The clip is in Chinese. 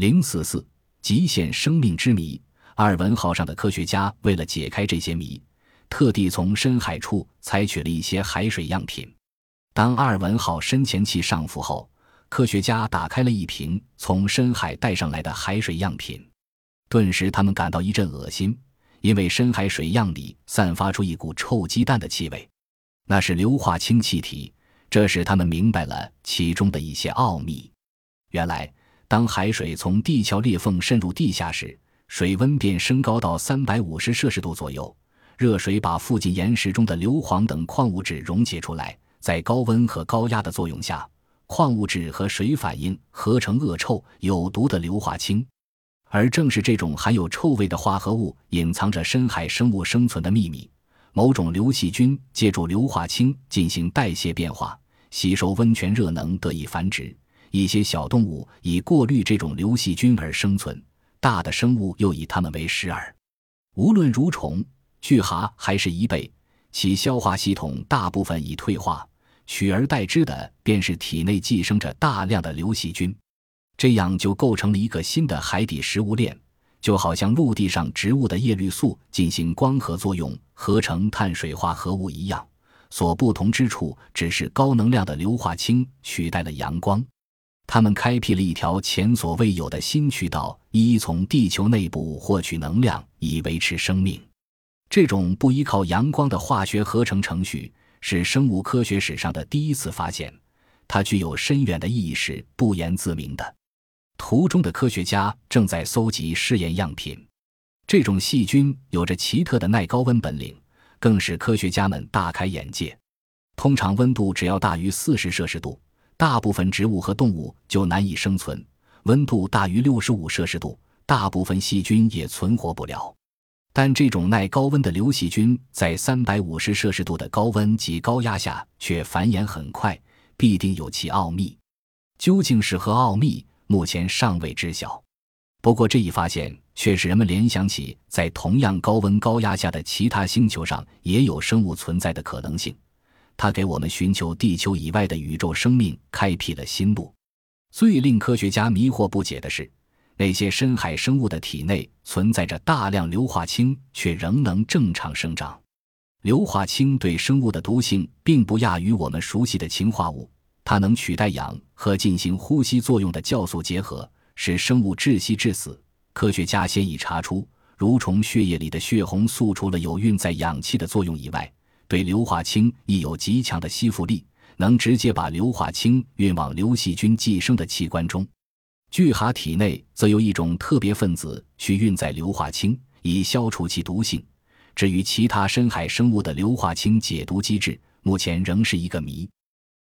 零四四极限生命之谜。阿尔文号上的科学家为了解开这些谜，特地从深海处采取了一些海水样品。当阿尔文号深潜器上浮后，科学家打开了一瓶从深海带上来的海水样品，顿时他们感到一阵恶心，因为深海水样里散发出一股臭鸡蛋的气味，那是硫化氢气体。这使他们明白了其中的一些奥秘。原来，当海水从地壳裂缝渗入地下时，水温便升高到三百五十摄氏度左右，热水把附近岩石中的硫磺等矿物质溶解出来，在高温和高压的作用下。矿物质和水反应合成恶臭有毒的硫化氢，而正是这种含有臭味的化合物，隐藏着深海生物生存的秘密。某种硫细菌借助硫化氢进行代谢变化，吸收温泉热能得以繁殖。一些小动物以过滤这种硫细菌而生存，大的生物又以它们为食饵。无论蠕虫、巨蛤还是贻贝，其消化系统大部分已退化。取而代之的便是体内寄生着大量的硫细菌，这样就构成了一个新的海底食物链，就好像陆地上植物的叶绿素进行光合作用合成碳水化合物一样。所不同之处只是高能量的硫化氢取代了阳光，他们开辟了一条前所未有的新渠道，一一从地球内部获取能量以维持生命。这种不依靠阳光的化学合成程序。是生物科学史上的第一次发现，它具有深远的意义是不言自明的。图中的科学家正在搜集试验样品，这种细菌有着奇特的耐高温本领，更使科学家们大开眼界。通常温度只要大于四十摄氏度，大部分植物和动物就难以生存；温度大于六十五摄氏度，大部分细菌也存活不了。但这种耐高温的硫细菌在三百五十摄氏度的高温及高压下却繁衍很快，必定有其奥秘。究竟是何奥秘，目前尚未知晓。不过这一发现却使人们联想起，在同样高温高压下的其他星球上也有生物存在的可能性。它给我们寻求地球以外的宇宙生命开辟了新路。最令科学家迷惑不解的是。那些深海生物的体内存在着大量硫化氢，却仍能正常生长。硫化氢对生物的毒性并不亚于我们熟悉的氰化物，它能取代氧和进行呼吸作用的酵素结合，使生物窒息致死。科学家先已查出，蠕虫血液里的血红素除了有运载氧气的作用以外，对硫化氢亦有极强的吸附力，能直接把硫化氢运往硫细菌寄生的器官中。巨蛤体内则有一种特别分子去运载硫化氢，以消除其毒性。至于其他深海生物的硫化氢解毒机制，目前仍是一个谜。